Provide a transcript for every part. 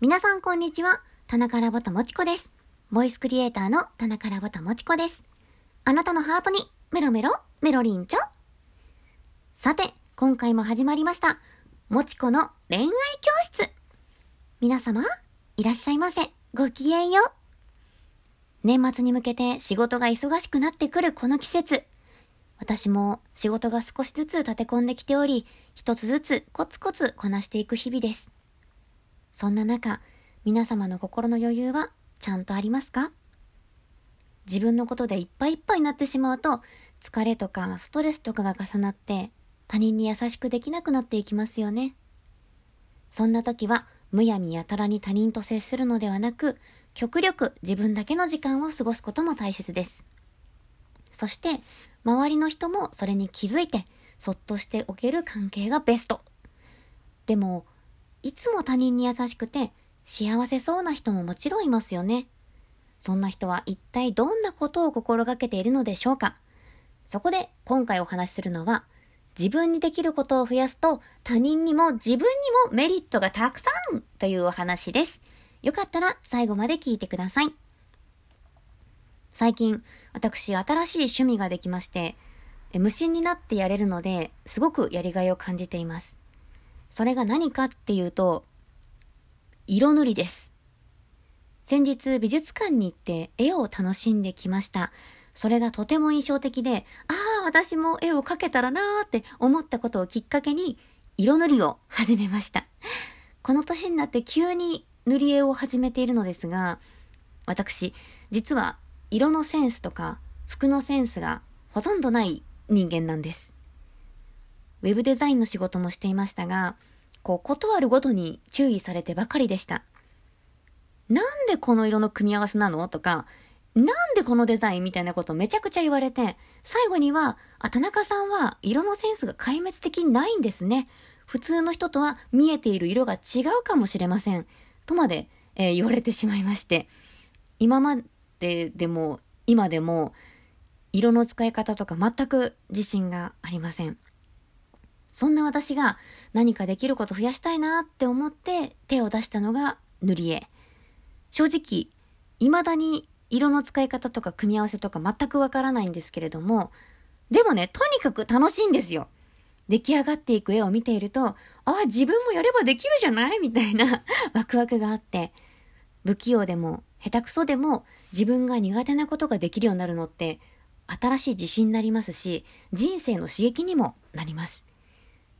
皆さんこんにちは。田中ラボタもちこです。ボイスクリエイターの田中ラボタもちこです。あなたのハートにメロメロメロリンチョ。さて、今回も始まりました。もちこの恋愛教室。皆様、いらっしゃいませ。ごきげんよう。年末に向けて仕事が忙しくなってくるこの季節。私も仕事が少しずつ立て込んできており、一つずつコツコツこなしていく日々です。そんな中、皆様の心の余裕はちゃんとありますか？自分のことでいっぱいいっぱいになってしまうと、疲れとかストレスとかが重なって他人に優しくできなくなっていきますよね。そんな時は、むやみやたらに他人と接するのではなく、極力自分だけの時間を過ごすことも大切です。そして、周りの人もそれに気づいて、そっとしておける関係がベスト。でも、いつも他人に優しくて幸せそうな人ももちろんいますよね。そんな人は一体どんなことを心がけているのでしょうかそこで今回お話しするのは自分にできることを増やすと他人にも自分にもメリットがたくさんというお話です。よかったら最後まで聞いてください。最近私新しい趣味ができまして無心になってやれるのですごくやりがいを感じています。それが何かっていうと、色塗りです。先日美術館に行って絵を楽しんできました。それがとても印象的で、ああ、私も絵を描けたらなーって思ったことをきっかけに、色塗りを始めました。この年になって急に塗り絵を始めているのですが、私、実は色のセンスとか服のセンスがほとんどない人間なんです。ウェブデザインの仕事もしていましたが、こう、断るごとに注意されてばかりでした。なんでこの色の組み合わせなの？とか、なんでこのデザインみたいなことめちゃくちゃ言われて、最後には、あ、田中さんは色のセンスが壊滅的にないんですね。普通の人とは見えている色が違うかもしれません。とまで、えー、言われてしまいまして。今まででも、今でも、色の使い方とか全く自信がありません。そんな私が何かできること増やしたいなって思って手を出したのが塗り絵。正直、未だに色の使い方とか組み合わせとか全くわからないんですけれども、でもね、とにかく楽しいんですよ。出来上がっていく絵を見ていると、ああ、自分もやればできるじゃない？みたいな ワクワクがあって、不器用でも下手くそでも自分が苦手なことができるようになるのって新しい自信になりますし、人生の刺激にもなります。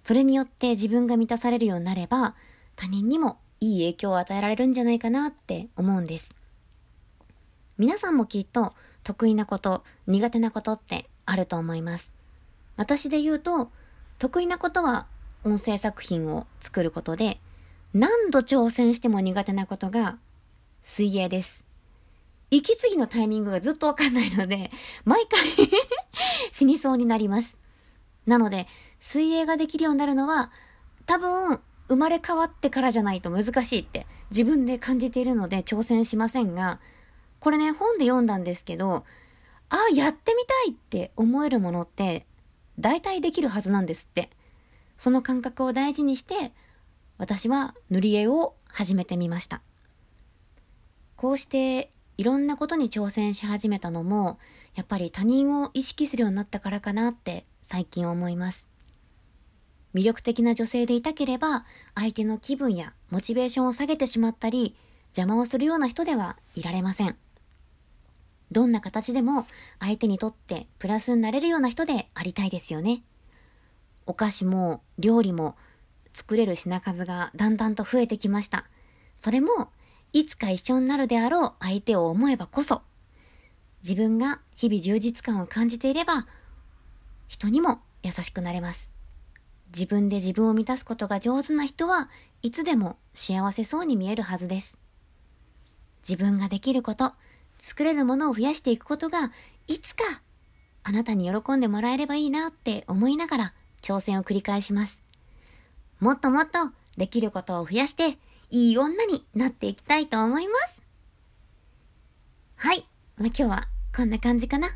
それによって自分が満たされるようになれば、他人にもいい影響を与えられるんじゃないかなって思うんです。皆さんもきっと得意なこと、苦手なことってあると思います。私で言うと、得意なことは音声作品を作ることで、何度挑戦しても苦手なことが水泳です。息継ぎのタイミングがずっとわかんないので、毎回 死にそうになります。なので、水泳ができるようになるのは、多分、生まれ変わってからじゃないと難しいって自分で感じているので挑戦しませんが、これね、本で読んだんですけど、ああ、やってみたいって思えるものって、大体できるはずなんですって。その感覚を大事にして、私は塗り絵を始めてみました。こうしていろんなことに挑戦し始めたのも、やっぱり他人を意識するようになったからかなって最近思います。魅力的な女性でいたければ、相手の気分やモチベーションを下げてしまったり、邪魔をするような人ではいられません。どんな形でも相手にとってプラスになれるような人でありたいですよね。お菓子も料理も作れる品数がだんだんと増えてきました。それもいつか一緒になるであろう相手を思えばこそ、自分が日々充実感を感じていれば、人にも優しくなれます。自分で自分を満たすことが上手な人はいつでも幸せそうに見えるはずです。自分ができること、作れるものを増やしていくことが、いつかあなたに喜んでもらえればいいなって思いながら挑戦を繰り返します。もっともっとできることを増やして、いい女になっていきたいと思います。はい。まあ、今日はこんな感じかな。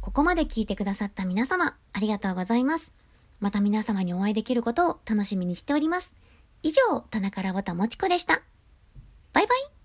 ここまで聞いてくださった皆様、ありがとうございます。また皆様にお会いできることを楽しみにしております。以上、田中らぼたもちこでした。バイバイ